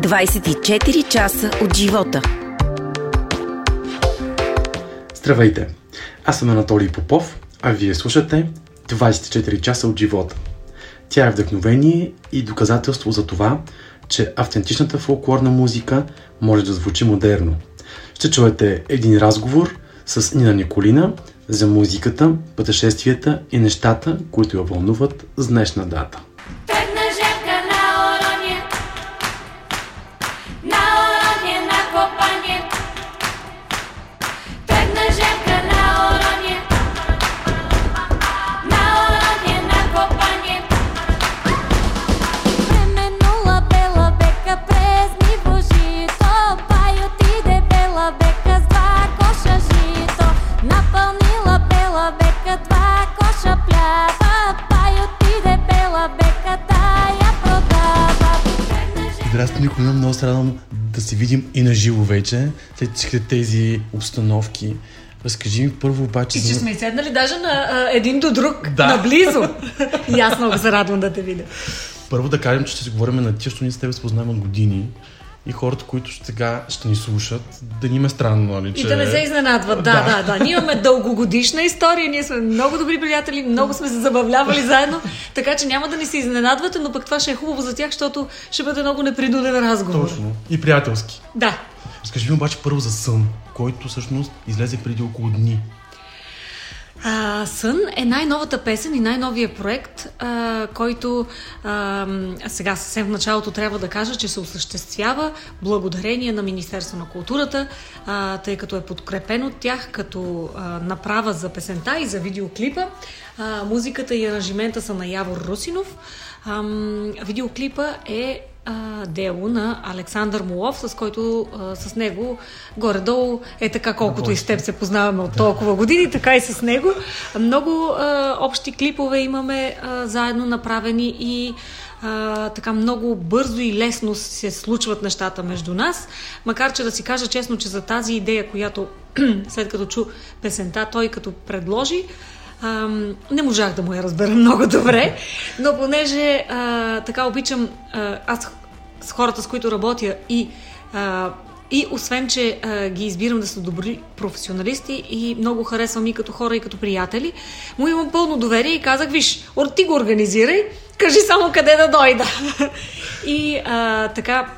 24 часа от живота. Здравейте! Аз съм Анатолий Попов, а вие слушате 24 часа от живота. Тя е вдъхновение и доказателство за това, че автентичната фолклорна музика може да звучи модерно. Ще чуете един разговор с Нина Николина за музиката, пътешествията и нещата, които я вълнуват с днешна дата. Здрасти, Николина. Много се радвам да се видим и на живо вече, след всичките тези обстановки. Разкажи ми първо обаче... И че сме седнали даже на а, един до друг, да. наблизо. и аз много се радвам да те видя. Първо да кажем, че ще си говорим на тия, защото ние с теб спознаваме от години и хората, които сега ще ни слушат, да ни ме странно, нали? Че... И да не се изненадват, да, да, да, да. Ние имаме дългогодишна история, ние сме много добри приятели, много сме се забавлявали заедно, така че няма да ни се изненадвате, но пък това ще е хубаво за тях, защото ще бъде много непринуден разговор. Точно. И приятелски. Да. Разкажи ми обаче първо за сън, който всъщност излезе преди около дни. А, Сън е най-новата песен и най-новия проект, а, който а, сега съвсем в началото трябва да кажа, че се осъществява благодарение на Министерство на културата, а, тъй като е подкрепен от тях като а, направа за песента и за видеоклипа. А, музиката и аранжимента са на Явор Русинов. А, видеоклипа е а, дело на Александър Молов, с който а, с него горе-долу е така, колкото и с теб се познаваме от толкова години, така и с него. Много а, общи клипове имаме а, заедно направени и а, така много бързо и лесно се случват нещата между нас. Макар, че да си кажа честно, че за тази идея, която след като чу песента, той като предложи, Ам, не можах да му я разбера много добре, но понеже а, така обичам а, аз с хората, с които работя и а, и освен, че а, ги избирам да са добри професионалисти и много харесвам и като хора, и като приятели, му имам пълно доверие и казах, виж, ти го организирай, кажи само къде да дойда. и а, така,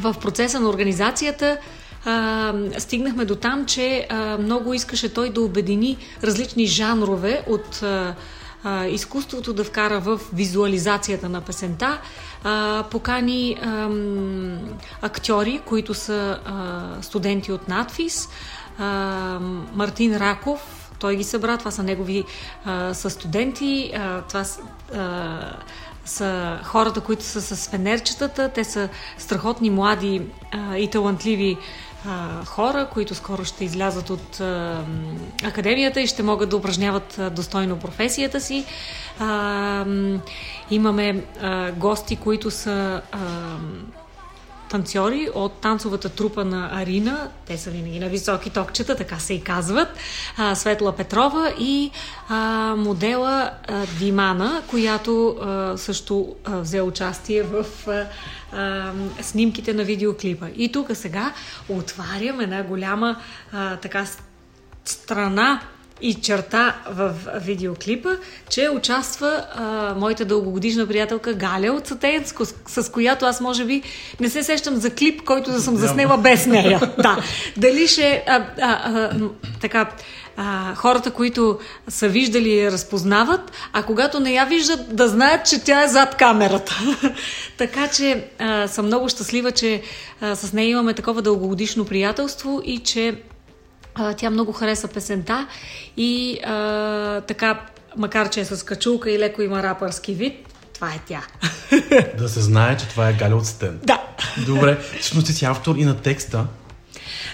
в процеса на организацията а, стигнахме до там, че а, много искаше той да обедини различни жанрове от а, изкуството да вкара в визуализацията на песента. А, покани а, актьори, които са а, студенти от надфис, а, Мартин Раков, той ги събра, това са негови а, са студенти, а, това а, са хората, които са с фенерчетата, те са страхотни млади а, и талантливи а, хора, които скоро ще излязат от а, академията и ще могат да упражняват достойно професията си. А, имаме а, гости, които са а, танцори от танцовата трупа на Арина. Те са винаги на високи токчета, така се и казват. А, Светла Петрова и а, модела а, Димана, която а, също а, взе участие в а, а, снимките на видеоклипа. И тук сега отварям една голяма а, така страна и черта в видеоклипа, че участва а, моята дългогодишна приятелка Галя от Сатеенско, с, с която аз може би не се сещам за клип, който да съм заснела без нея. да. Дали ще а, а, а, така а, хората, които са виждали, разпознават, а когато не я виждат, да знаят, че тя е зад камерата. така че а, съм много щастлива, че а, с нея имаме такова дългогодишно приятелство и че а, тя много хареса песента и а, така, макар че е с качулка и леко има рапърски вид, това е тя. да се знае, че това е Галя от Стен. Да. Добре. Всъщност ти си автор и на текста.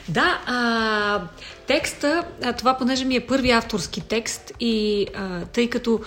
Да, а, текста, а, това понеже ми е първи авторски текст и а, тъй като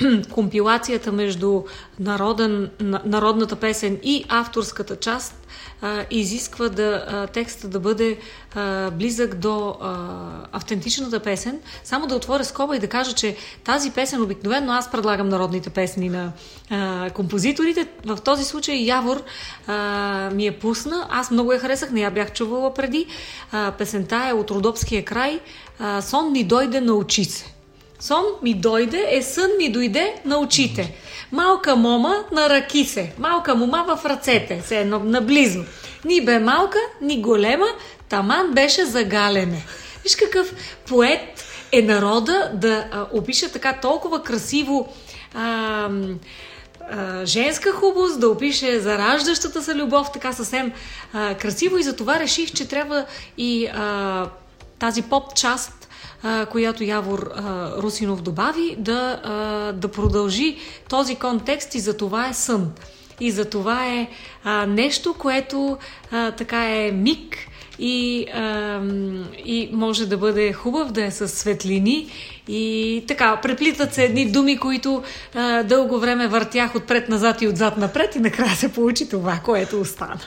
компилацията между народен, народната песен и авторската част а, изисква да, а, текста да бъде а, близък до а, автентичната песен. Само да отворя скоба и да кажа, че тази песен обикновено аз предлагам народните песни на а, композиторите. В този случай Явор а, ми е пусна. Аз много я харесах, не я бях чувала преди. А, песента е от Родопския край. А, Сон ми дойде на очи се. Сон ми дойде, е сън ми дойде на очите. Малка мома на ръки се, малка мома в ръцете, се едно наблизо. Ни бе малка, ни голема, таман беше загалене. Виж какъв поет е народа да а, опише така толкова красиво а, а, женска хубост, да опише зараждащата се любов така съвсем а, красиво и затова реших, че трябва и а, тази поп част която Явор Русинов добави, да, да продължи този контекст и за това е сън. И за това е а, нещо, което а, така е миг и, а, и може да бъде хубав, да е с светлини и така, преплитат се едни думи, които а, дълго време въртях отпред-назад и отзад-напред и накрая се получи това, което остана.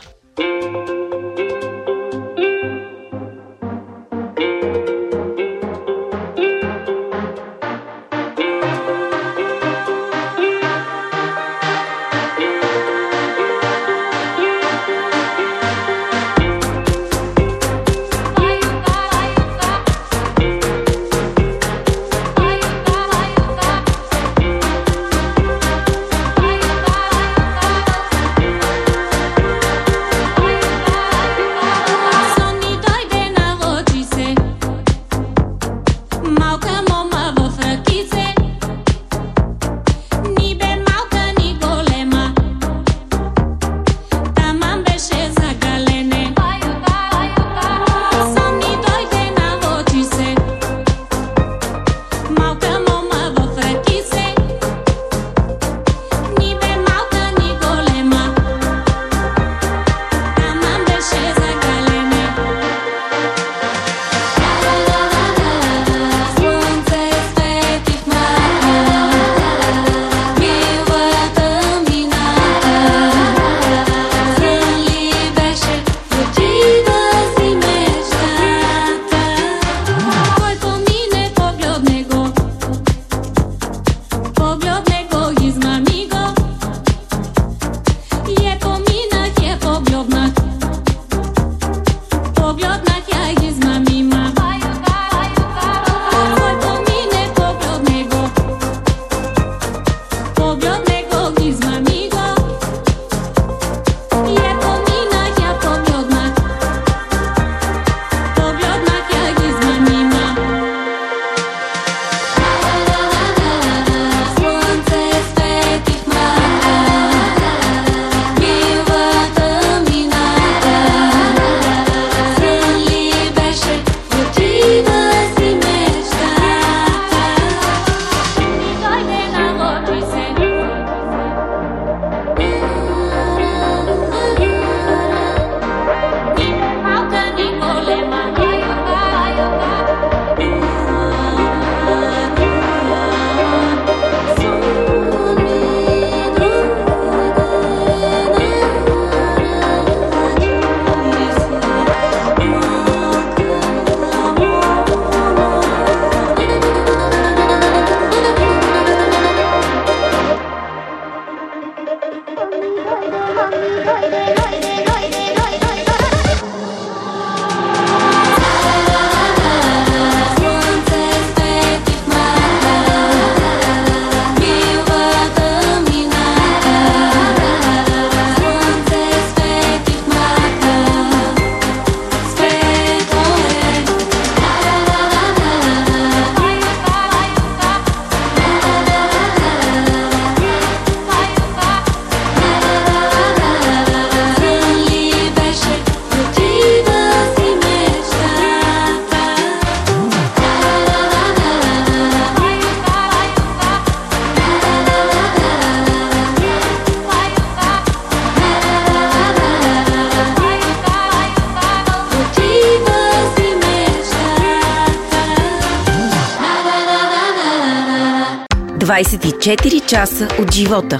24 часа от живота.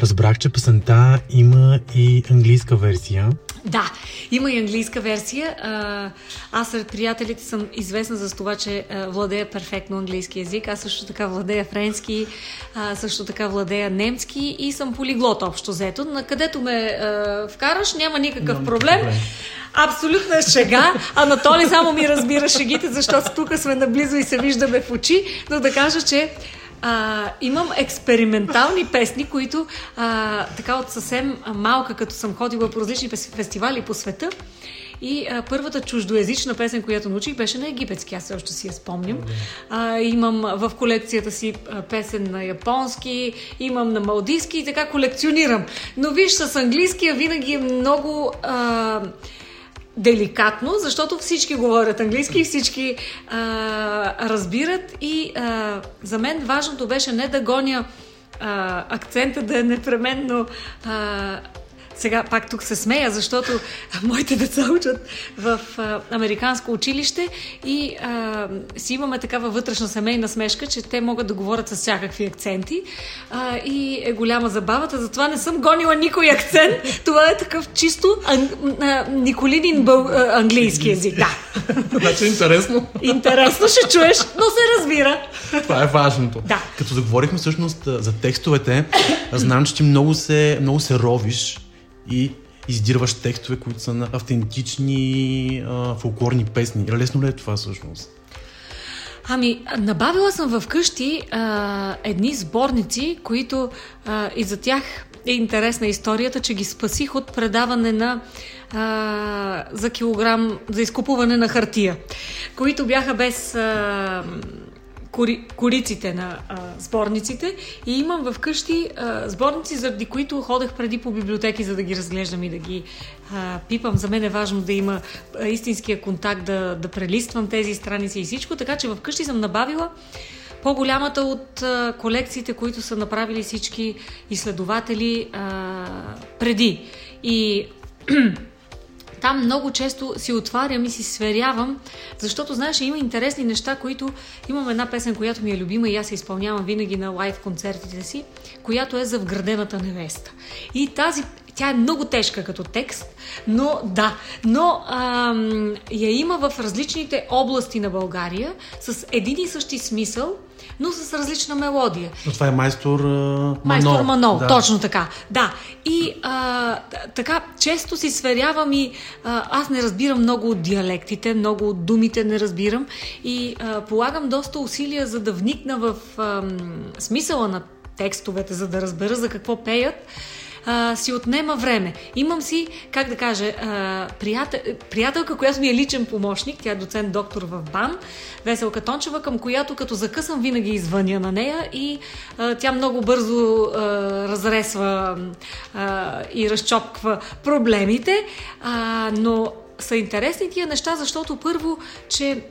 Разбрах, че песента има и английска версия. Да, има и английска версия. Аз сред приятелите съм известна за това, че владея перфектно английски язик. Аз също така владея френски, също така владея немски и съм полиглот общо взето. На където ме вкараш, няма никакъв няма проблем. проблем. Абсолютна шега. Анатолий само ми разбира шегите, защото тук сме наблизо и се виждаме в очи, но да кажа, че а, имам експериментални песни, които а, така от съвсем малка, като съм ходила по различни фестивали по света, и а, първата чуждоязична песен, която научих, беше на египетски. Аз още си я спомням. А, имам в колекцията си песен на японски, имам на малдийски и така колекционирам. Но виж, с английския винаги е много... А, деликатно, защото всички говорят английски всички а, разбират и а, за мен важното беше не да гоня а, акцента да е непременно а, сега пак тук се смея, защото моите деца учат в а, американско училище и а, си имаме такава вътрешна семейна смешка, че те могат да говорят с всякакви акценти а, и е голяма забавата. Затова не съм гонила никой акцент. Това е такъв чисто ан, а, Николинин бъл, а, английски език. Да. Значи интересно. Интересно ще чуеш, но се разбира. Това е важното. Да. Като заговорихме всъщност за текстовете, знам, че ти много се, много се ровиш и издирваш текстове, които са на автентични а, фолклорни песни. Лесно ли е това всъщност? Ами, набавила съм вкъщи а, едни сборници, които а, и за тях е интересна историята, че ги спасих от предаване на а, за килограм, за изкупуване на хартия, които бяха без а, кори, кориците на а, сборниците и имам вкъщи а, сборници, заради които ходех преди по библиотеки, за да ги разглеждам и да ги а, пипам. За мен е важно да има а, истинския контакт, да, да прелиствам тези страници и всичко, така че вкъщи съм набавила по-голямата от а, колекциите, които са направили всички изследователи а, преди. И там много често си отварям и си сверявам, защото, знаеш, има интересни неща, които... Имам една песен, която ми е любима и аз се изпълнявам винаги на лайв концертите си, която е за вградената невеста. И тази тя е много тежка като текст, но да, но ам, я има в различните области на България с един и същи смисъл, но с различна мелодия. Но това е майстор Манол. Майстор Манол, да. точно така. Да. И а, така, често си сверявам и а, аз не разбирам много от диалектите, много от думите не разбирам и а, полагам доста усилия за да вникна в а, смисъла на текстовете, за да разбера за какво пеят а, си отнема време. Имам си, как да кажа, а, приятел, приятелка, която ми е личен помощник, тя е доцент доктор в БАН, Веселка Тончева, към която като закъсам винаги извъня на нея и а, тя много бързо а, разресва а, и разчопква проблемите, а, но са интересни тия неща, защото първо, че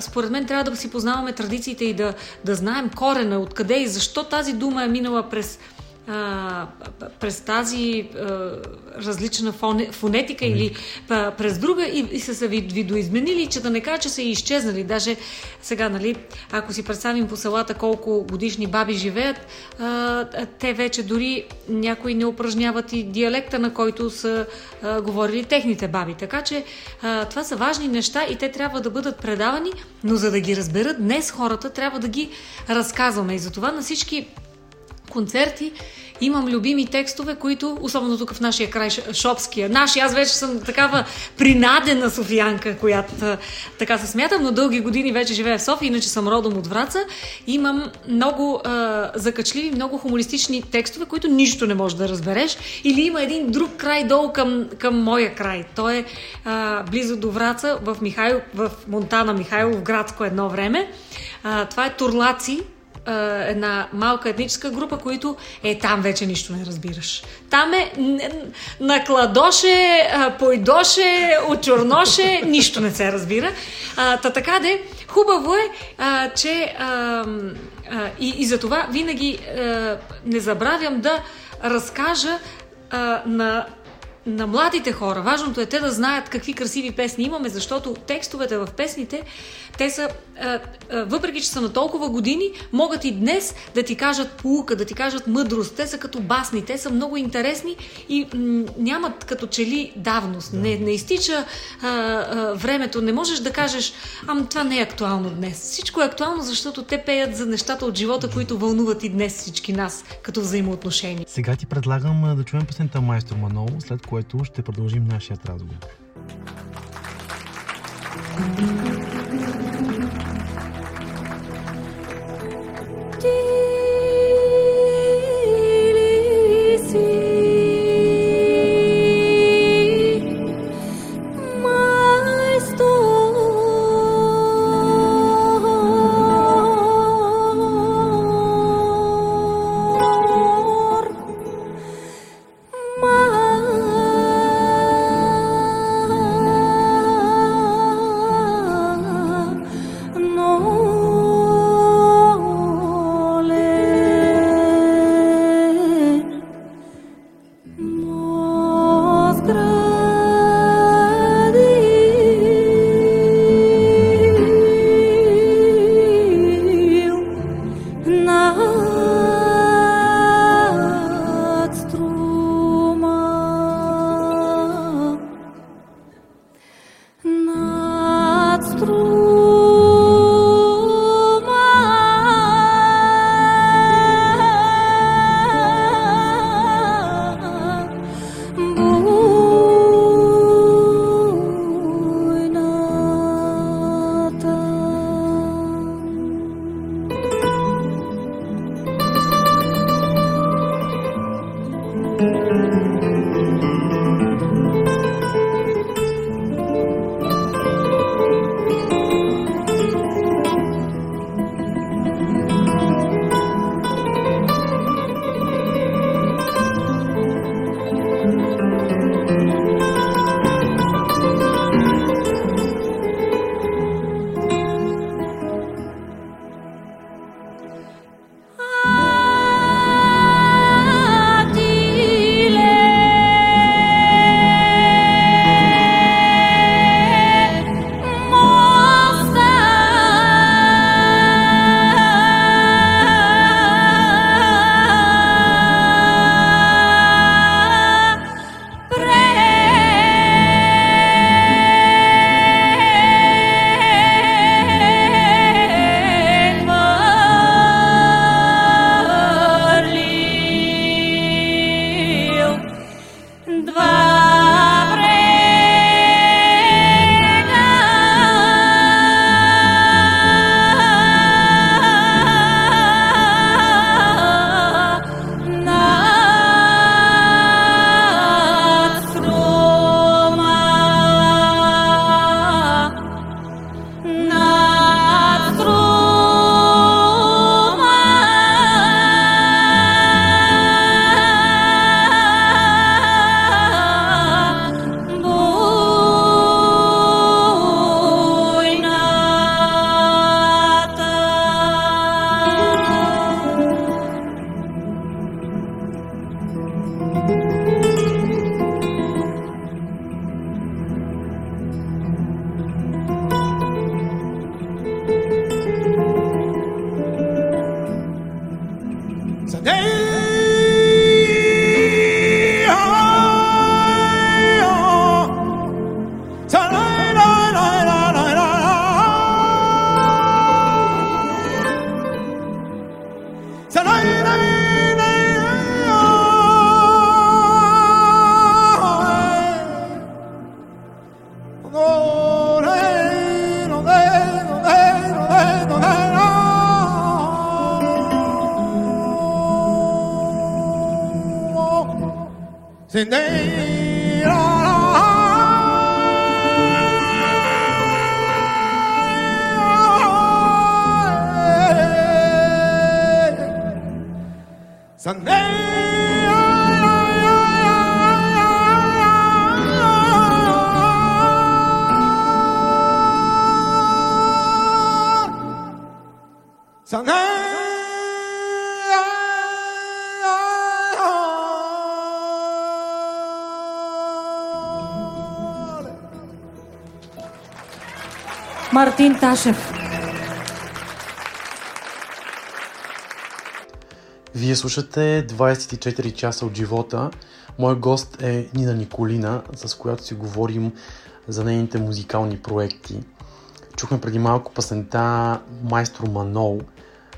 според мен трябва да си познаваме традициите и да, да знаем корена, откъде и защо тази дума е минала през а, през тази а, различна фоне, фонетика или а, през друга и, и са се видоизменили, че да не кажа, че са изчезнали. Даже сега, нали, ако си представим по селата колко годишни баби живеят, а, те вече дори някои не упражняват и диалекта, на който са а, говорили техните баби. Така че а, това са важни неща и те трябва да бъдат предавани, но за да ги разберат днес хората, трябва да ги разказваме. И затова на всички концерти имам любими текстове, които, особено тук в нашия край, Шопския, наши, аз вече съм такава принадена софиянка, която така се смятам, но дълги години вече живея в София, иначе съм родом от Враца. Имам много а, закачливи, много хумористични текстове, които нищо не можеш да разбереш. Или има един друг край долу към, към моя край. Той е а, близо до Враца, в, Михайл, в Монтана, Михайлов, градско едно време. А, това е Турлаци, една малка етническа група, които е там вече нищо не разбираш. Там е накладоше, пойдоше, очурноше, нищо не се разбира. А, та така де, хубаво е, а, че а, а, и, и за това винаги а, не забравям да разкажа а, на на младите хора. Важното е те да знаят какви красиви песни имаме, защото текстовете в песните, те са, а, а, въпреки че са на толкова години, могат и днес да ти кажат полука, да ти кажат мъдрост. Те са като басни, те са много интересни и м- нямат като че ли давност. Да. Не, не изтича а, а, времето. Не можеш да кажеш, ам това не е актуално днес. Всичко е актуално, защото те пеят за нещата от живота, които вълнуват и днес всички нас като взаимоотношения. Сега ти предлагам да чуем песента Майстор Манол, след което ще продължим нашия разговор. Stili, Мартин Ташев. Вие слушате 24 часа от живота. Мой гост е Нина Николина, с която си говорим за нейните музикални проекти. Чухме преди малко пасента Майстор Манол.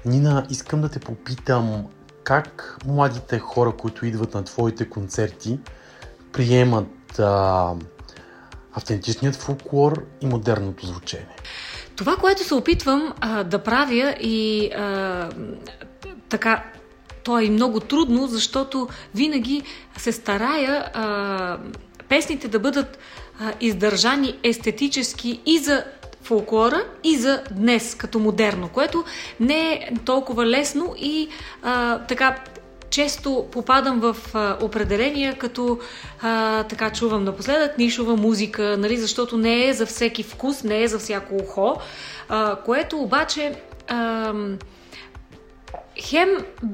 Нина, искам да те попитам как младите хора, които идват на твоите концерти, приемат а, автентичният фолклор и модерното звучение? Това, което се опитвам а, да правя и а, така то е и много трудно, защото винаги се старая а, песните да бъдат а, издържани естетически и за фолклора и за днес като модерно, което не е толкова лесно и а, така често попадам в а, определения, като а, така чувам напоследък нишова музика, нали, защото не е за всеки вкус, не е за всяко ухо, а, което обаче а, хем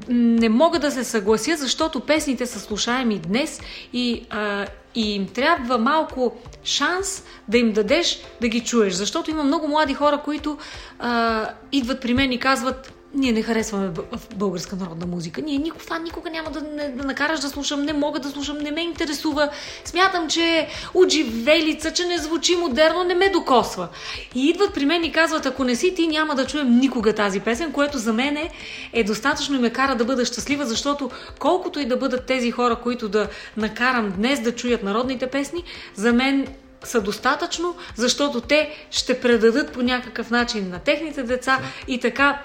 не мога да се съглася, защото песните са слушаеми днес и, а, и им трябва малко шанс да им дадеш да ги чуеш. Защото има много млади хора, които а, идват при мен и казват ние не харесваме българска народна музика. Ние никога, това никога няма да, не, да накараш да слушам, не мога да слушам, не ме интересува. Смятам, че отживелица, че не звучи модерно, не ме докосва. И идват при мен и казват, ако не си ти, няма да чуем никога тази песен, което за мен е, е достатъчно и ме кара да бъда щастлива, защото колкото и да бъдат тези хора, които да накарам днес да чуят народните песни, за мен са достатъчно, защото те ще предадат по някакъв начин на техните деца и така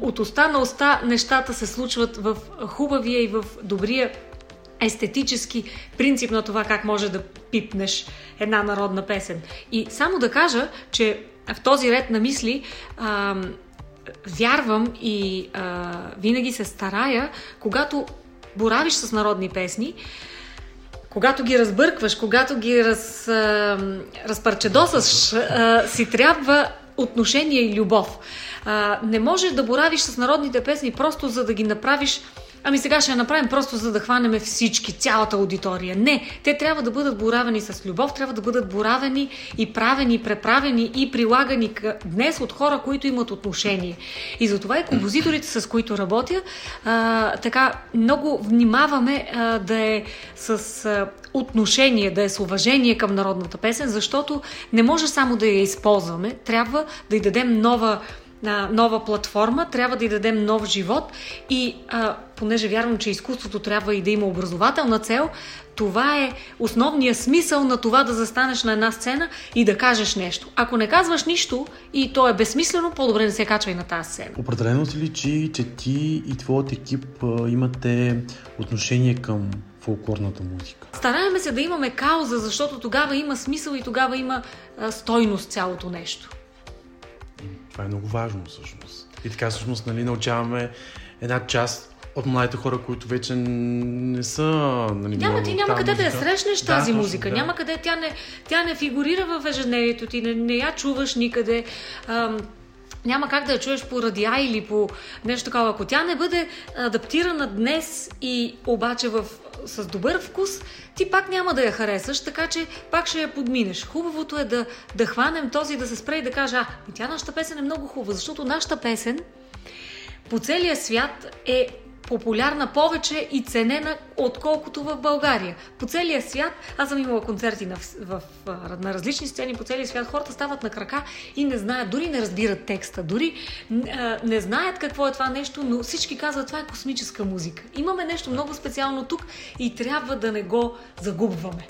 от уста на уста нещата се случват в хубавия и в добрия естетически принцип на това как може да пипнеш една народна песен. И само да кажа, че в този ред на мисли а, вярвам и а, винаги се старая, когато боравиш с народни песни, когато ги разбъркваш, когато ги раз, а, разпарчедосаш, а, си трябва отношение и любов. А, не можеш да боравиш с народните песни просто за да ги направиш Ами сега ще я направим просто за да хванеме всички, цялата аудитория. Не, те трябва да бъдат боравени с любов, трябва да бъдат боравени и правени, преправени и прилагани днес от хора, които имат отношение. И затова и композиторите, с които работя, а, така много внимаваме а, да е с а, отношение, да е с уважение към народната песен, защото не може само да я използваме, трябва да й дадем нова на нова платформа, трябва да й дадем нов живот и а, понеже вярвам, че изкуството трябва и да има образователна цел, това е основният смисъл на това да застанеш на една сцена и да кажеш нещо. Ако не казваш нищо и то е безсмислено, по-добре да се качвай на тази сцена. Определено си личи, че ти и твоят екип а, имате отношение към фолклорната музика? Стараеме се да имаме кауза, защото тогава има смисъл и тогава има а, стойност цялото нещо. Това е много важно всъщност. И така всъщност нали, научаваме една част от младите хора, които вече не са... Нали, няма, ти няма къде музика. да я срещнеш да, тази музика. Да. Няма къде, тя не, тя не фигурира в ежедневието ти, не, не я чуваш никъде. Ам, няма как да я чуеш по радиа или по нещо такова. Ако тя не бъде адаптирана днес и обаче в, с добър вкус, ти пак няма да я харесаш, така че пак ще я подминеш. Хубавото е да, да хванем този, да се спре и да каже, а, тя нашата песен е много хубава, защото нашата песен по целия свят е популярна повече и ценена, отколкото в България. По целия свят, аз съм имала концерти на, в, в, на различни сцени по целия свят, хората стават на крака и не знаят, дори не разбират текста, дори а, не знаят какво е това нещо, но всички казват, това е космическа музика. Имаме нещо много специално тук и трябва да не го загубваме.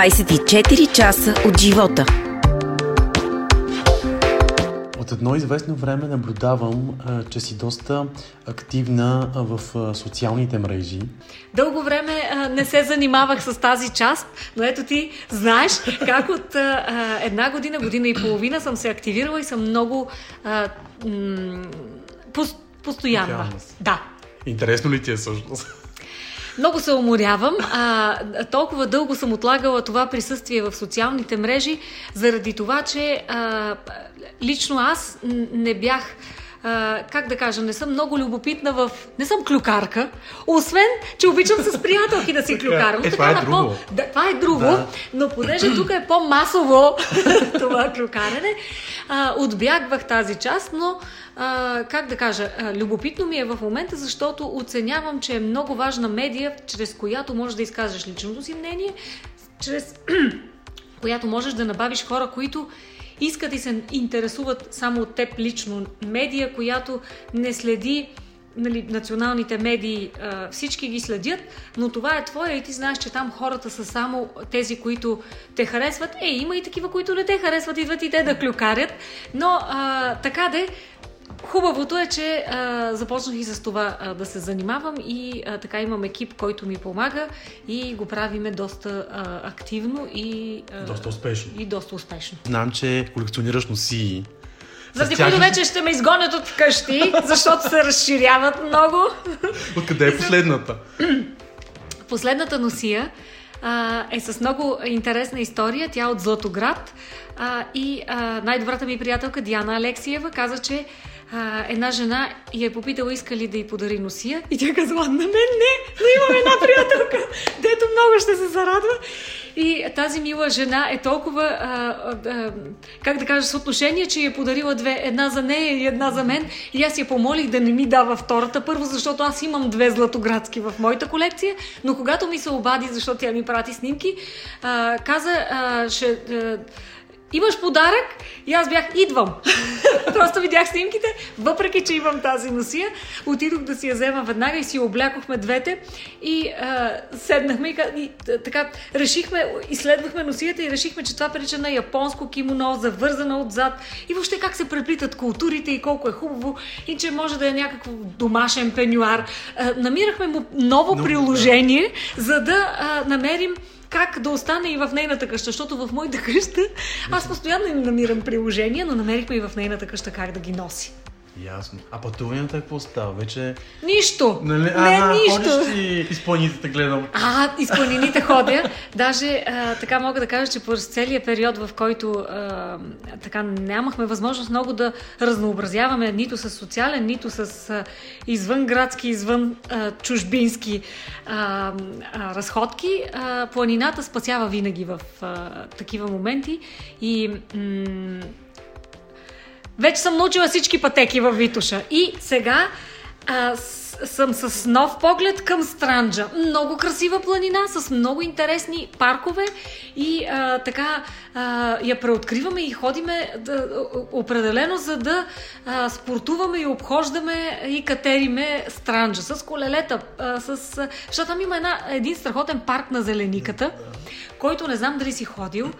24 часа от живота. От едно известно време наблюдавам, че си доста активна в социалните мрежи. Дълго време не се занимавах с тази част, но ето ти знаеш как от една година, година и половина съм се активирала и съм много. Постоянна. Да. Интересно ли ти е всъщност? Много се уморявам. А, толкова дълго съм отлагала това присъствие в социалните мрежи, заради това, че а, лично аз не бях. А, как да кажа, не съм много любопитна в... Не съм клюкарка, освен, че обичам с приятелки да си клюкарам. Е, това е друго. Да, това е друго, Да. но понеже тук е по-масово това клюкарене, а, отбягвах тази част, но а, как да кажа, а, любопитно ми е в момента, защото оценявам, че е много важна медия, чрез която можеш да изкажеш личното си мнение, чрез която можеш да набавиш хора, които искат и се интересуват само от теб лично. Медия, която не следи нали, националните медии, всички ги следят, но това е твоя и ти знаеш, че там хората са само тези, които те харесват. Е, има и такива, които не те харесват, идват и те да клюкарят, но а, така де, Хубавото е, че а, започнах и с това а, да се занимавам и а, така имам екип, който ми помага и го правиме доста а, активно и, а, Доста успешно. и доста успешно. Знам, че колекционираш носии. Заради С тях които вече ще ме изгонят от къщи, защото се разширяват много. Откъде е последната? Последната носия а, е с много интересна история. Тя е от Златоград. А, и а, най-добрата ми приятелка Диана Алексиева каза, че а, една жена я е попитала иска ли да й подари носия. И тя казала, на мен не, но имам една приятелка, дето много ще се зарадва. И тази мила жена е толкова, а, а, как да кажа, съотношение, че я е подарила две. Една за нея и една за мен. И аз я помолих да не ми дава втората. Първо, защото аз имам две златоградски в моята колекция, но когато ми се обади, защото тя ми прати снимки, а, каза, а, ще... А, Имаш подарък? И аз бях, идвам. Просто видях снимките, въпреки, че имам тази носия. Отидох да си я взема веднага и си облякохме двете и а, седнахме и, и така решихме, изследвахме носията и решихме, че това прилича на японско кимоно, завързано отзад и въобще как се преплитат културите и колко е хубаво и че може да е някакво домашен пенюар. А, намирахме му ново Но, приложение, за да а, намерим как да остане и в нейната къща, защото в моята къща аз постоянно им намирам приложения, но намерихме и в нейната къща как да ги носи. Ясно. А пътуванията какво става? Вече... Нищо! Нали? Не, а, нищо! Ходиш си изпълнителите, гледам. А, из планините ходя. Даже а, така мога да кажа, че през целият период, в който а, така нямахме възможност много да разнообразяваме нито с социален, нито с а, извънградски, извън а, чужбински а, а, разходки, а, планината спасява винаги в а, такива моменти и м- вече съм научила всички пътеки в Витуша. И сега а, съм с нов поглед към Странджа. Много красива планина, с много интересни паркове и а, така а, я преоткриваме и ходиме да, определено, за да а, спортуваме и обхождаме и катериме Странджа с колелета. А, с, а, защото там има една, един страхотен парк на зелениката, който не знам дали си ходил,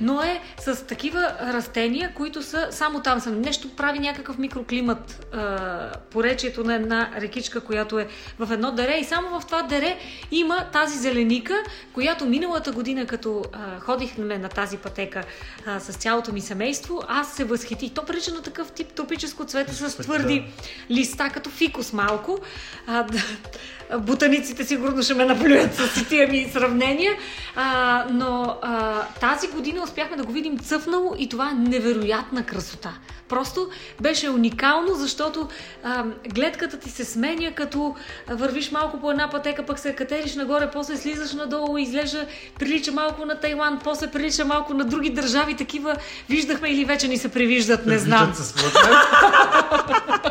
но е с такива растения, които са само там са. Нещо прави някакъв микроклимат а, по речието на една рекичка, която е в едно дере и само в това дере има тази зеленика, която миналата година, като а, ходихме на тази пътека а, с цялото ми семейство, аз се възхитих. То прилича на такъв тип тропическо цвете с твърди листа, като фикус малко. А, да, ботаниците сигурно ще ме наплюят с тия ми сравнения, а, но а, тази година успяхме да го видим цъфнало и това е невероятна красота. Просто беше уникално, защото а, гледката ти се сменя, като вървиш малко по една пътека, пък се катериш нагоре, после слизаш надолу и изглежда, прилича малко на Тайланд, после прилича малко на други държави, такива виждахме или вече ни се привиждат, не знам. Виждат се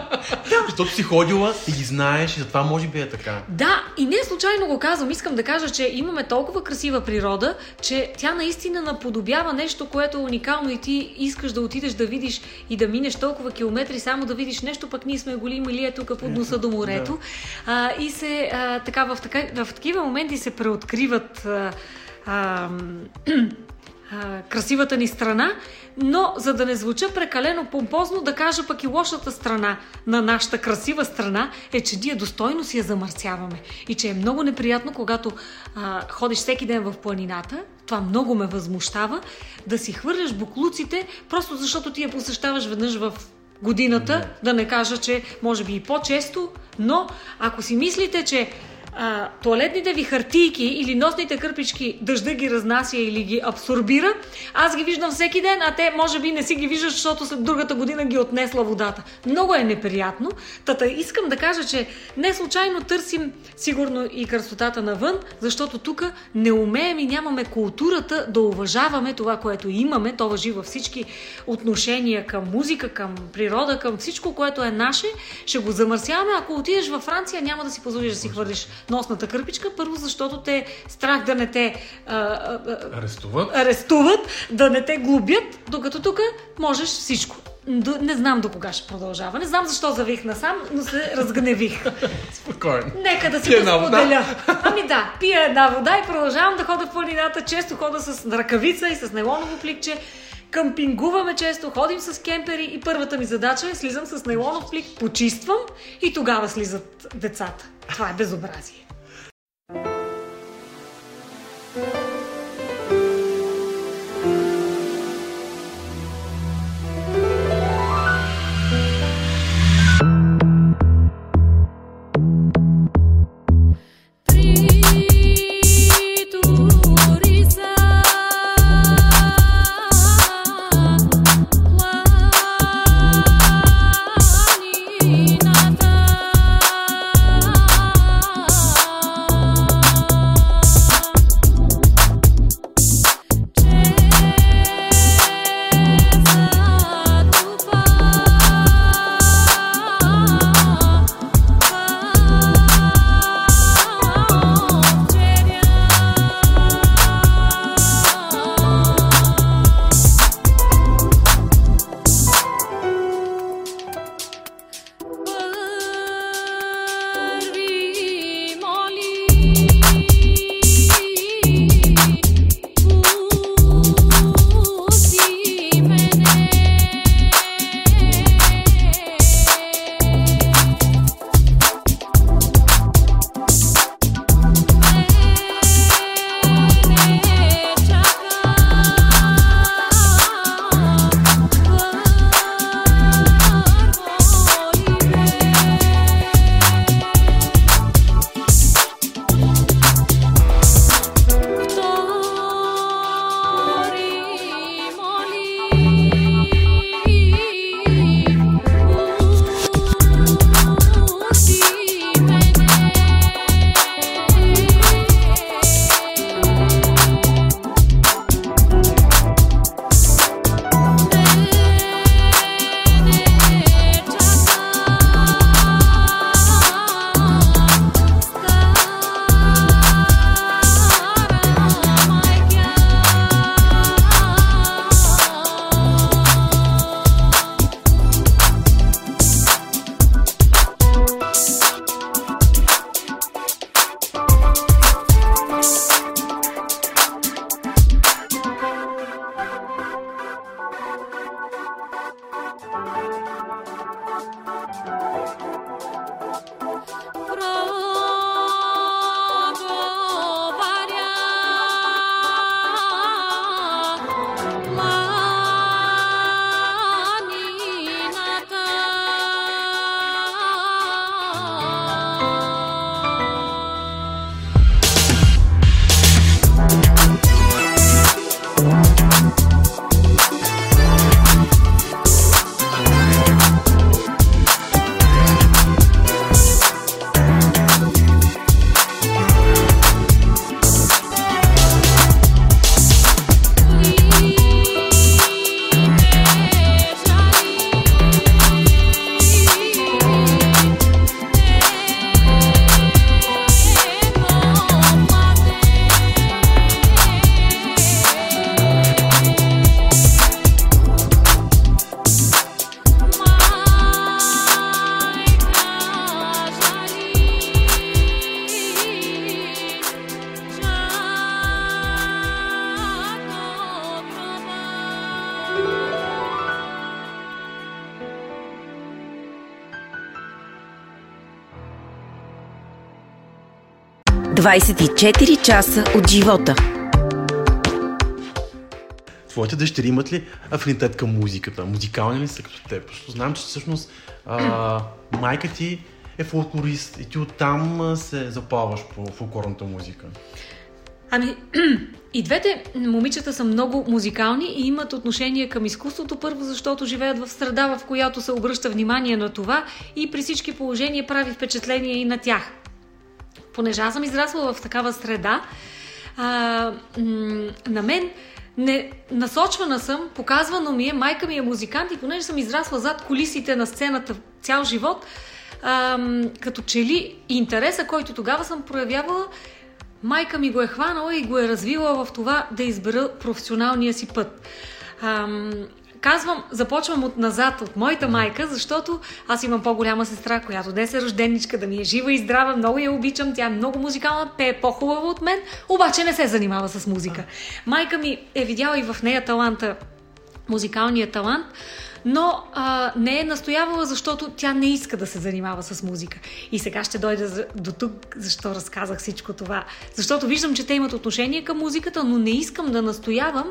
мен. Защото си ходила и ги знаеш и затова може би е така. Да, и не случайно го казвам. Искам да кажа, че имаме толкова красива природа, че тя наистина наподобява нещо, което е уникално и ти искаш да отидеш да видиш и да минеш толкова километри, само да видиш нещо, пък ние сме го имали е тук под носа до морето. А, и се а, така в, така в такива моменти се преоткриват а, а, а, красивата ни страна, но за да не звуча прекалено помпозно, да кажа пък и лошата страна на нашата красива страна е, че ние достойно си я замърсяваме. И че е много неприятно, когато а, ходиш всеки ден в планината, това много ме възмущава, да си хвърляш буклуците, просто защото ти я посещаваш веднъж в годината, да не кажа, че може би и по-често, но ако си мислите, че а, туалетните ви хартийки или носните кърпички дъжда ги разнася или ги абсорбира, аз ги виждам всеки ден, а те може би не си ги виждат, защото след другата година ги отнесла водата. Много е неприятно. Тата искам да кажа, че не случайно търсим сигурно и красотата навън, защото тук не умеем и нямаме културата да уважаваме това, което имаме. То въжи във всички отношения към музика, към природа, към всичко, което е наше. Ще го замърсяваме. Ако отидеш във Франция, няма да си позволиш да си хвърлиш носната кърпичка. Първо, защото те страх да не те а, а, арестуват. арестуват, да не те глобят, докато тук можеш всичко. Не знам до кога ще продължава. Не знам защо завих насам, но се разгневих. Спокойно. Нека да си го споделя. Ами да, пия една вода и продължавам да хода в планината. Често хода с ръкавица и с нейлоново пликче. Къмпингуваме често, ходим с кемпери и първата ми задача е слизам с нейлонов плик, почиствам и тогава слизат децата. Това е безобразие. 24 часа от живота. Твоите дъщери имат ли афинитет към музиката? Музикални ли са като теб? Защото знам, че всъщност а, майка ти е фолклорист и ти оттам се запалваш по фолклорната музика. Ами, и двете момичета са много музикални и имат отношение към изкуството. Първо, защото живеят в среда, в която се обръща внимание на това и при всички положения прави впечатление и на тях. Понеже аз съм израсла в такава среда, а, на мен не, насочвана съм, показвано ми е, майка ми е музикант и понеже съм израсла зад колисите на сцената цял живот, а, като че ли интереса, който тогава съм проявявала, майка ми го е хванала и го е развила в това да избера професионалния си път. Ам, казвам, започвам от назад, от моята майка, защото аз имам по-голяма сестра, която днес е рожденичка, да ми е жива и здрава, много я обичам, тя е много музикална, пее по-хубава от мен, обаче не се занимава с музика. Майка ми е видяла и в нея таланта, музикалния талант, но а, не е настоявала, защото тя не иска да се занимава с музика. И сега ще дойда до тук, защо разказах всичко това. Защото виждам, че те имат отношение към музиката, но не искам да настоявам,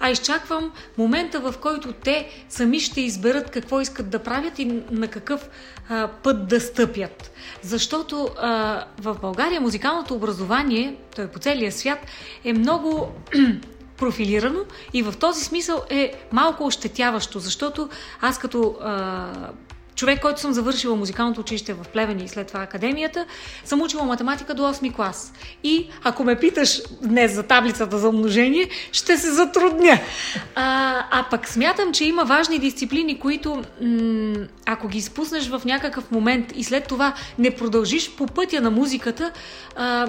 а изчаквам момента, в който те сами ще изберат какво искат да правят и на какъв а, път да стъпят. Защото а, в България музикалното образование, той по целия свят, е много профилирано и в този смисъл е малко ощетяващо, защото аз като а, човек, който съм завършила музикалното училище в Плевен и след това академията, съм учила математика до 8 клас. И ако ме питаш днес за таблицата за умножение, ще се затрудня. А, а пък смятам, че има важни дисциплини, които м- ако ги изпуснеш в някакъв момент и след това не продължиш по пътя на музиката, а,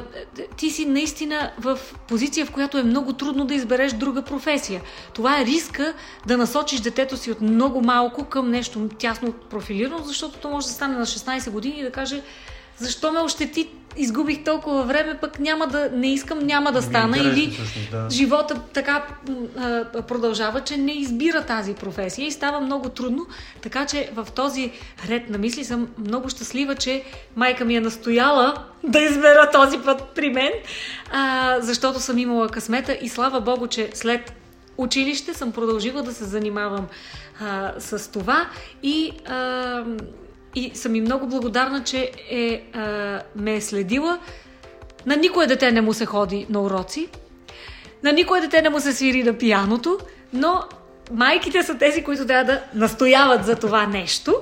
ти си наистина в позиция, в която е много трудно да избереш друга професия. Това е риска да насочиш детето си от много малко към нещо тясно профилирано профилирано, защото то може да стане на 16 години и да каже защо ме ощети, изгубих толкова време, пък няма да, не искам, няма да стана. Или всъщност, да. живота така а, продължава, че не избира тази професия и става много трудно. Така че в този ред на мисли съм много щастлива, че майка ми е настояла да избера този път при мен, а, защото съм имала късмета и слава Богу, че след училище съм продължила да се занимавам а, с това и, а, и съм и много благодарна, че е, а, ме е следила. На никое дете не му се ходи на уроци, на никое дете не му се свири на пияното, но майките са тези, които трябва да настояват за това нещо,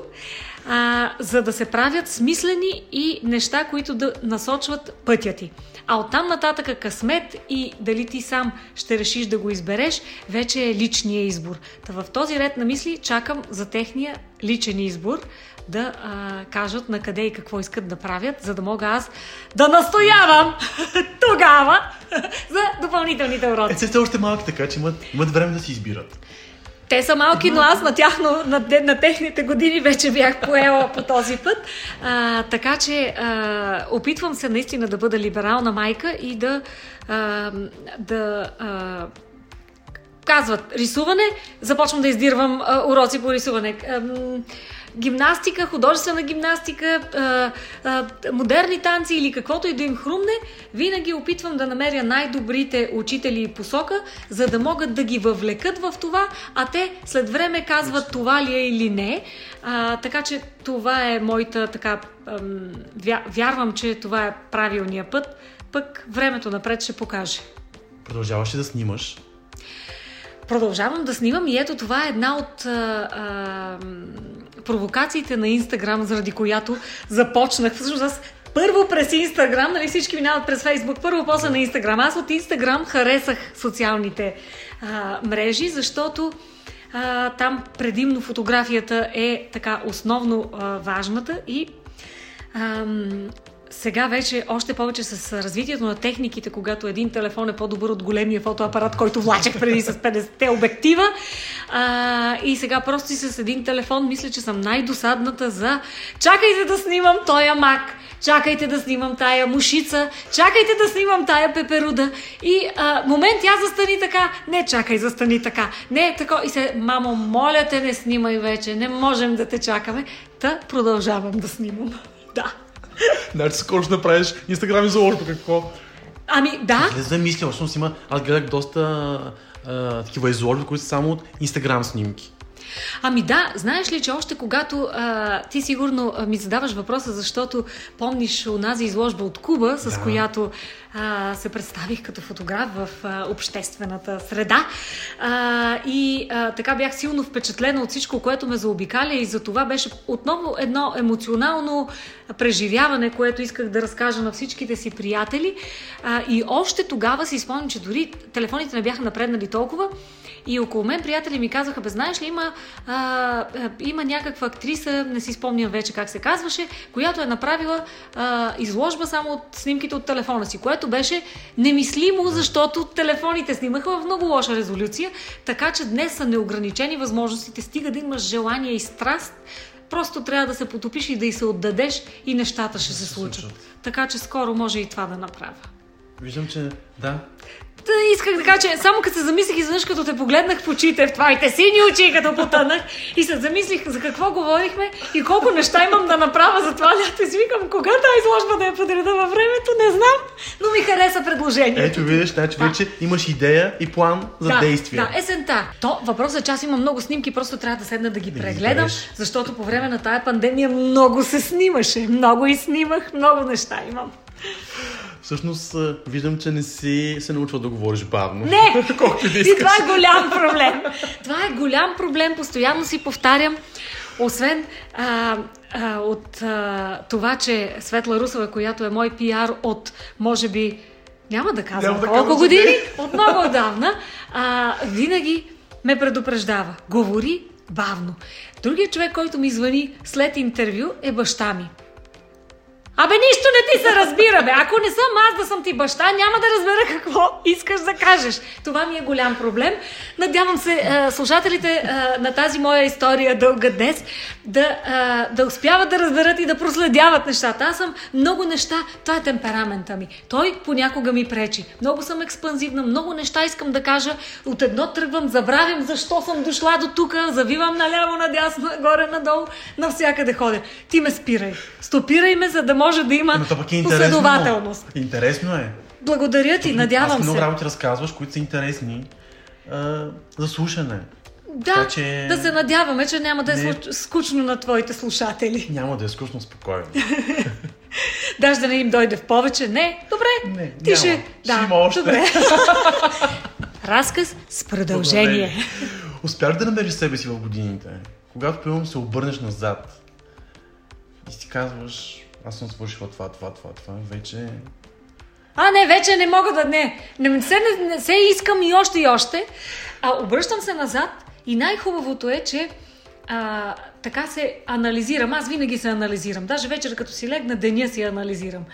а, за да се правят смислени и неща, които да насочват пътя ти. А оттам нататък късмет и дали ти сам ще решиш да го избереш, вече е личния избор. Та в този ред на мисли чакам за техния личен избор да а, кажат на къде и какво искат да правят, за да мога аз да настоявам тогава за допълнителните уроци. Е, са още малки, така че имат, имат време да си избират. Те са малки, но аз на, тяхно, на, на техните години вече бях поела по този път. А, така че а, опитвам се наистина да бъда либерална майка и да, а, да а, казват рисуване, започвам да издирвам а, уроци по рисуване. А, гимнастика, художествена гимнастика, а, а, модерни танци или каквото и да им хрумне, винаги опитвам да намеря най-добрите учители и посока, за да могат да ги въвлекат в това, а те след време казват това ли е или не. А, така че това е моята така. Ам, вя, вярвам, че това е правилния път, пък времето напред ще покаже. Продължаваш ли да снимаш? Продължавам да снимам и ето това е една от а, а, провокациите на Инстаграм, заради която започнах. Всъщност аз първо през Инстаграм, нали всички минават през Фейсбук, първо после на Инстаграм. Аз от Инстаграм харесах социалните а, мрежи, защото а, там предимно фотографията е така основно а, важната и ам, сега вече още повече с развитието на техниките, когато един телефон е по-добър от големия фотоапарат, който влачех преди с 50-те обектива. А, и сега просто и с един телефон мисля, че съм най-досадната за чакайте да снимам този мак, чакайте да снимам тая мушица, чакайте да снимам тая пеперуда. И а, момент, я застани така, не чакай, застани така, не тако. И се, мамо, моля те, не снимай вече, не можем да те чакаме. Та продължавам да снимам. Да. Значи скоро ще направиш инстаграм изложба, какво? Ами да, Не замисля, всъщност има, аз гледах доста а, такива изложби, които са само от инстаграм снимки. Ами да, знаеш ли, че още когато а, ти сигурно а, ми задаваш въпроса, защото помниш онази изложба от Куба, с Да. която а, се представих като фотограф в а, обществената среда. А, и а, така бях силно впечатлена от всичко, което ме заобикаля и за това беше отново едно емоционално преживяване, което исках да разкажа на всичките си приятели. А, и още тогава си спомням, че дори телефоните не бяха напреднали толкова, и около мен приятели ми казаха, бе, знаеш ли, има, а, а, има някаква актриса, не си спомням вече как се казваше, която е направила а, изложба само от снимките от телефона си, което беше немислимо, защото телефоните снимаха в много лоша резолюция, така че днес са неограничени възможностите, стига да имаш желание и страст, просто трябва да се потопиш и да й се отдадеш и нещата ще се случат. Така че скоро може и това да направя. Виждам, че да. Та исках да кажа, че само като се замислих изведнъж, като те погледнах в очите, в твоите сини очи, като потънах и се замислих за какво говорихме и колко неща имам да направя за това лято. И си викам, кога тази изложба да я подреда във времето, не знам, но ми хареса предложението. Ето виждаш, значи Да. вече имаш идея и план за да, действие. Да, есента. То въпросът е, че аз имам много снимки, просто трябва да седна да ги прегледам, защото по време на тая пандемия много се снимаше. Много и снимах, много неща имам. Всъщност виждам, че не си се научва да говориш бавно. Не! Колкото и да И искаш. това е голям проблем. Това е голям проблем. Постоянно си повтарям. Освен а, а, от а, това, че Светла Русова, която е мой пиар от, може би, няма да казвам Няма да колко години, от много отдавна, а, винаги ме предупреждава. Говори бавно. Другият човек, който ми звъни след интервю, е баща ми. Абе, нищо не ти се разбира, бе. Ако не съм аз да съм ти баща, няма да разбера какво искаш да кажеш. Това ми е голям проблем. Надявам се е, слушателите е, на тази моя история дълга днес да, е, да успяват да разберат и да проследяват нещата. Аз съм много неща, това е темперамента ми. Той понякога ми пречи. Много съм експанзивна, много неща искам да кажа. От едно тръгвам, забравям защо съм дошла до тук, завивам наляво, надясно, горе, надолу, навсякъде ходя. Ти ме спирай. Стопирай ме, за да може да има пък е интересно. последователност. Интересно е. Благодаря ти, Аз надявам много се. работи разказваш, които са интересни а, за слушане. Да, Така че- да се надяваме, че няма да е Не. скучно на твоите слушатели. Няма да е скучно, спокойно. Даже да не им дойде в повече. Не, добре. Не, Ти няма. ще... Ще има още. Добре. Разказ с продължение. Успях да намериш себе си в годините. Когато, примерно, се обърнеш назад и си казваш, аз съм свършила това, това, това, това, вече... А, не, вече не мога да не. Не се, не, не се искам и още и още. А обръщам се назад и най-хубавото е, че а, така се анализирам. Аз винаги се анализирам. Даже вечер, като си легна, деня си анализирам.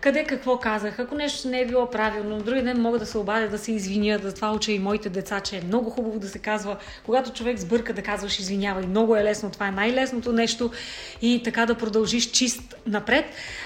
Къде какво казах, ако нещо не е било правилно, други ден мога да се обадя, да се извиня, да това уча и моите деца, че е много хубаво да се казва, когато човек сбърка да казваш извинявай, много е лесно, това е най-лесното нещо. И така да продължиш чист напред.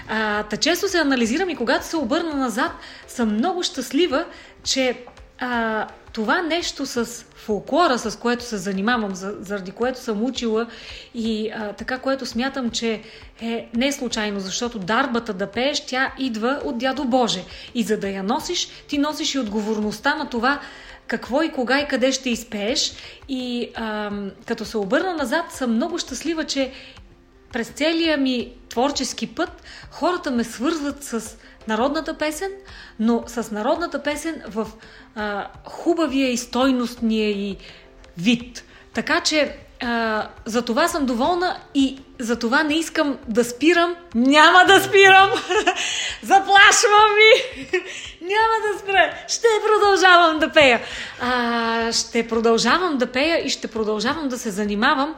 А, та често се анализирам и когато се обърна назад, съм много щастлива, че а, това нещо с фолклора, с което се занимавам, за, заради което съм учила и а, така, което смятам, че е не случайно, защото дарбата да пееш, тя идва от дядо Боже. И за да я носиш, ти носиш и отговорността на това какво и кога и къде ще изпееш. И а, като се обърна назад, съм много щастлива, че през целия ми творчески път хората ме свързват с народната песен, но с народната песен в а, хубавия и стойностния и вид. Така че а, за това съм доволна и за това не искам да спирам. Няма да спирам! Заплашвам ви! Няма да спра! Ще продължавам да пея. А, ще продължавам да пея и ще продължавам да се занимавам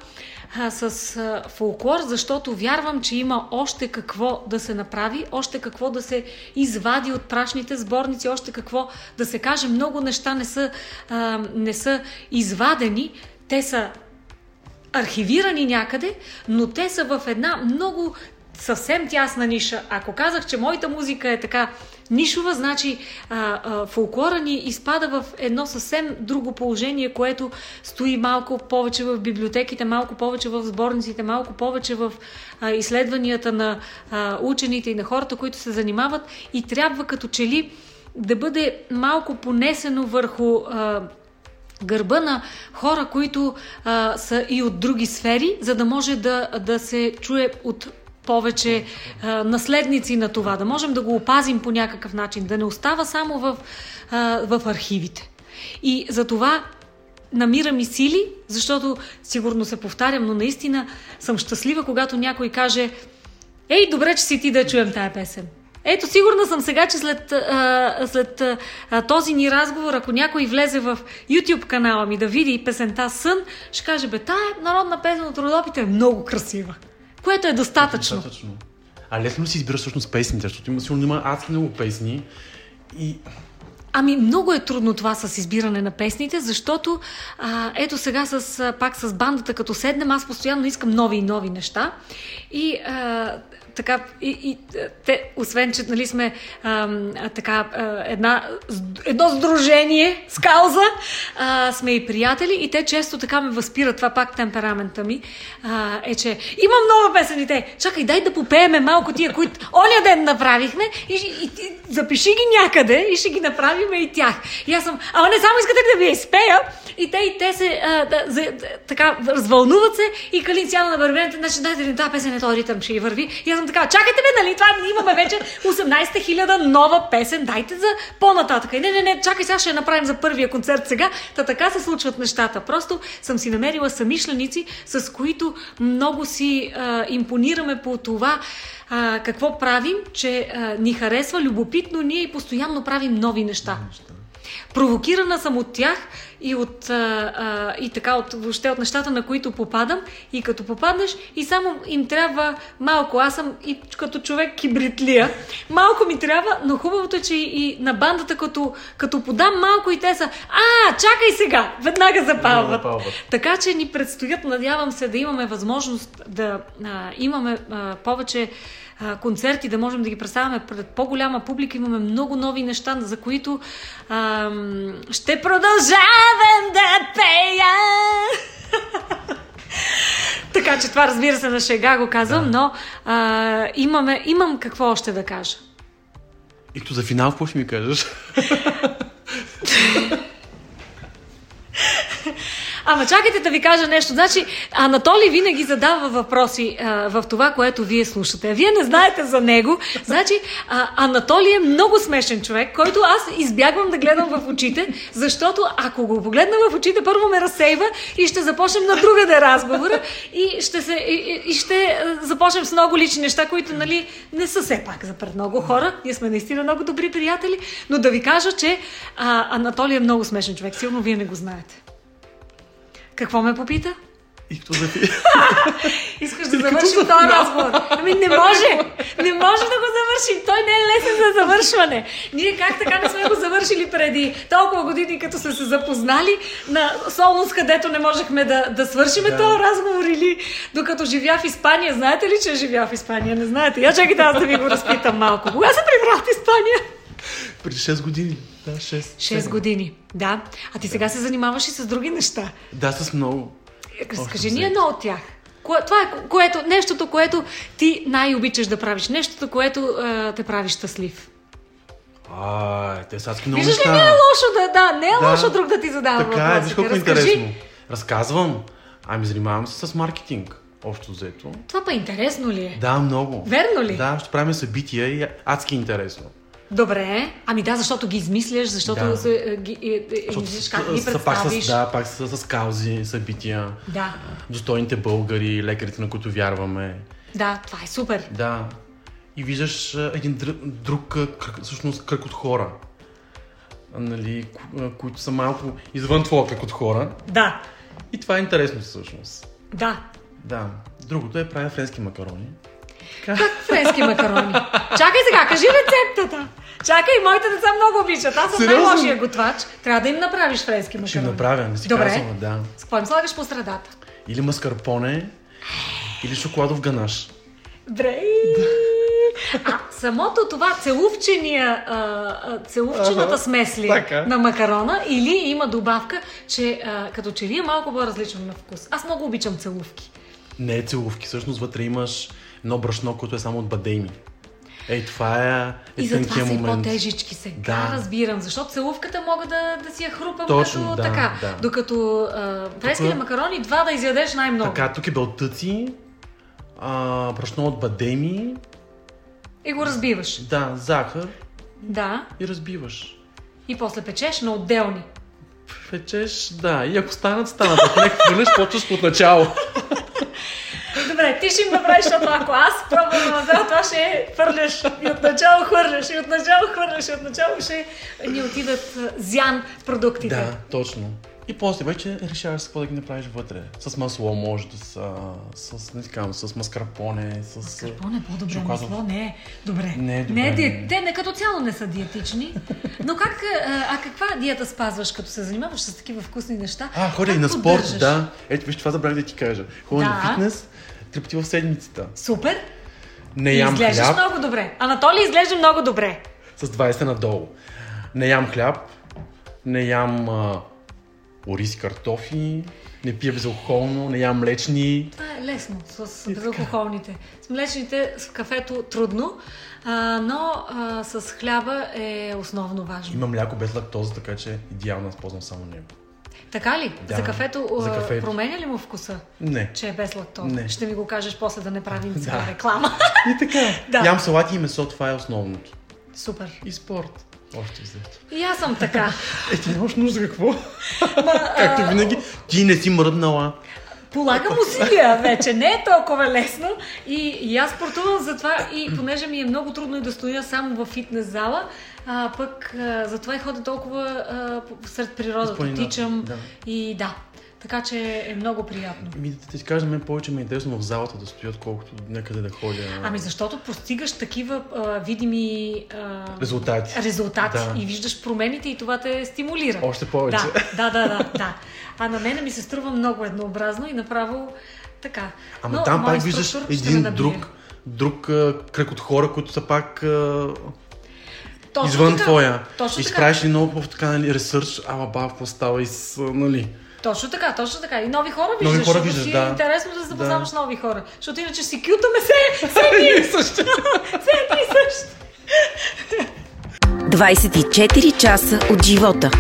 а, с фолклор, защото вярвам, че има още какво да се направи, още какво да се извади от прашните сборници, още какво да се каже. Много неща не са, а, не са извадени, те са архивирани някъде, но те са в една много съвсем тясна ниша. Ако казах, че моята музика е така нишова, значи а, а, фолклора ни изпада в едно съвсем друго положение, което стои малко повече в библиотеките, малко повече в сборниците, малко повече в а, изследванията на а, учените и на хората, които се занимават. И трябва като че ли да бъде малко понесено върху а, гърба на хора, които а, са и от други сфери, за да може да, да се чуе от повече а, наследници на това, да можем да го опазим по някакъв начин, да не остава само в, а, в архивите. И за това намирам и сили, защото сигурно се повтарям, но наистина съм щастлива, когато някой каже Ей, добре, че си ти да чуем тая песен. Ето, сигурна съм сега, че след, а, след а, този ни разговор, ако някой влезе в YouTube канала ми да види песента Сън, ще каже, бе, тая народна песен от Родопите е много красива. Което е достатъчно. Достатъчно. А лесно си избираш всъщност песните, защото има сигурно има адски много песни и Ами много е трудно това с избиране на песните, защото а, ето сега с, пак с бандата, като седнем, аз постоянно искам нови и нови неща. И а, така, и, и те, освен, че нали, сме а, така, а, една, едно сдружение с кауза, а, сме и приятели и те често така ме възпират, това пак темперамента ми, а, е, че имам нова песен и те, чакай, дай да попееме малко тия, които оня ден направихме и, и, и запиши ги някъде и ще ги направим и тях. И аз съм, ама не само искате да ви изпея, и те, и те се а, да, за, така развълнуват се и Калин сяда на вървенето, значи дайте ли тази песен е този ритъм ще и върви. И аз съм така, чакайте ме, нали, това имаме вече 18 хиляда нова песен, дайте за по-нататък. И не, не, не, чакай, сега ще я направим за първия концерт сега. Та така се случват нещата. Просто съм си намерила самишленици, с които много си а, импонираме по това, а, какво правим, че а, ни харесва, любопитно ние и постоянно правим нови неща. Провокирана съм от тях и, от, а, а, и така от, въобще от нещата, на които попадам. И като попаднеш, и само им трябва малко. Аз съм и като човек кибритлия. Малко ми трябва, но хубавото е, че и на бандата, като, като подам малко и те са, а, чакай сега, веднага запалват. запалват. Така че ни предстоят, надявам се, да имаме възможност да а, имаме а, повече а, концерти, да можем да ги представяме пред по-голяма публика. Имаме много нови неща, за които а, ще продължавам да пея. така че това разбира се на шега го казвам, Да. но а, имаме, имам какво още да кажа. И то за финал какво ще ми кажеш? Ама чакайте да ви кажа нещо. Значи, Анатолий винаги задава въпроси а, в това, което вие слушате. А Вие не знаете за него. Значи, а, Анатолий е много смешен човек, който аз избягвам да гледам в очите, защото ако го погледна в очите, първо ме разсейва и ще започнем на другаде разговора и ще, се, и, и- ще започнем с много лични неща, които нали, не са все пак за пред много хора. Ние сме наистина много добри приятели, но да ви кажа, че а, Анатолий е много смешен човек. Сигурно вие не го знаете. Какво ме попита? И то за финал. Искаш да завършим този разговор? Ами не може! Не може да го завършим! Той не е лесен за завършване. Ние как така не сме го завършили преди толкова години, като сме се запознали на Солнус, където не можехме да, да свършиме Да. този разговор или докато живя в Испания. Знаете ли, че живя в Испания? Не знаете. Я чакайте аз да ви го разпитам малко. Кога се прибрах в Испания? Преди 6 години. Да, 6. 6 години. Да. А ти сега се занимаваш и с други неща. Да, с много. Разкажи Общо ни едно от тях. Кое, това е ко- което, нещото, което ти най-обичаш да правиш. Нещото, което а, те прави щастлив. А, те са адски много Виждаш ли, не е лошо да, да, не е Да. лошо друг да ти задава Така е, въпросите. виж колко е Разкажи. интересно. Разказвам. Ами занимавам се с маркетинг. Общо взето. Това па интересно ли е? Да, много. Верно ли? Да, ще правим събития и адски интересно. Добре. Ами да, защото ги измисляш, защото Да. се, е, ги, е, е, Защото с- как ги са пак представиш. с, да, пак с, с каузи, събития, да. достойните българи, лекарите, на които вярваме. Да, това е супер. Да. И виждаш един друг, друг кръг, всъщност кръг от хора. Нали, които са малко извън твоя кръг от хора. Да. И това е интересно всъщност. Да. Да. Другото е правя френски макарони. Как френски макарони? Чакай сега, кажи рецептата. Чакай, моите деца много обичат. Аз съм най-лошия готвач. Трябва да им направиш френски макарони. Ще направя, не си Добре. казвам, да. С какво им слагаш по средата? Или маскарпоне, или шоколадов ганаш. Добре. А самото това целувчения, целувчената Ага, смес ли така. на макарона или има добавка, че а, като че ли е малко по-различно на вкус. Аз много обичам целувки. Не е целувки, всъщност вътре имаш едно брашно, което е само от бадеми. Ей, това е, е И затова са и по-тежички сега, Да. разбирам. Защото целувката мога да, да си я хрупам Точно, като да, така. да. Докато а, преските Тук- макарони, два да изядеш най-много. Така, тук е белтъци, а, брашно от бадеми, И го разбиваш. да, захар Да. и разбиваш. И после печеш на отделни. Печеш, да, и ако станат, станат. Ако не хвърляш, почваш от начало. Добре, ти ще им направиш, защото ако аз пробвам да направя това, ще хвърляш и отначало хвърляш, и отначало хвърляш, и отначало ще ни отидат зян продуктите. Да, точно. И после вече решаваш с какво да ги направиш вътре. С масло може са, с, не знам, с маскарпоне, с... Карпон е по-добре шоколадов. масло, не е добре. Не е добре. Не е ди... Те не като цяло не са диетични. Но как, а, а каква диета спазваш, като се занимаваш с такива вкусни неща? А, ходя и на спорт, поддържаш? да. Ето, виж, това забравих да ти кажа. Ходя на Да. фитнес, три пъти в седмицата. Супер. Не ям изглеждаш хляб много добре. Анатолий изглежда много добре. с 20 надолу. Не ям хляб, не ям а, ориз картофи, не пия безалкохолно, не ям млечни. Това е лесно с безалкохолните. С млечните, с кафето трудно, а, но а, с хляба е основно важно. Има мляко без лактоза, така че идеално аз ползвам само него. Така ли? Да, За кафето, за кафето. променя ли му вкуса? Не. Че е без лактоза. Не. Ще ми го кажеш после да не правим Да. реклама. И така. Да. Ям салати и месо, това е основното. Супер. И спорт. Още взето. И аз съм така. Е, ти нямаш нужда какво? Ма, Както винаги, ти не си мръднала. Полагам усилия вече, не е толкова лесно и, и аз спортувам затова и понеже ми е много трудно и да стоя само в фитнес зала, а, пък а, затова и ходя толкова а, сред природата, планината, тичам да. и да, така че е много приятно. Ми да ти кажа, мен повече ми е интересно в залата да стоя, отколкото някъде да ходя. Ами защото постигаш такива а, видими а, Резултати. резултати Да. и виждаш промените и това те стимулира. Още повече. Да, да, да, да, да. А на мене ми се струва много еднообразно и направо така. Ама Но там пак виждаш един друг, друг а, кръг от хора, които са пак а, Точно извън така. твоя. Точно и правиш ли много в така, нали, ресърч, ама ба, какво става и с, нали. Точно така, точно така. И нови хора Нови виждаш, хора защото виждаш, си да. е интересно да запознаваш Да. нови хора. Защото иначе си кютаме се, се едни, И също. се едни и същи. 24 часа от живота.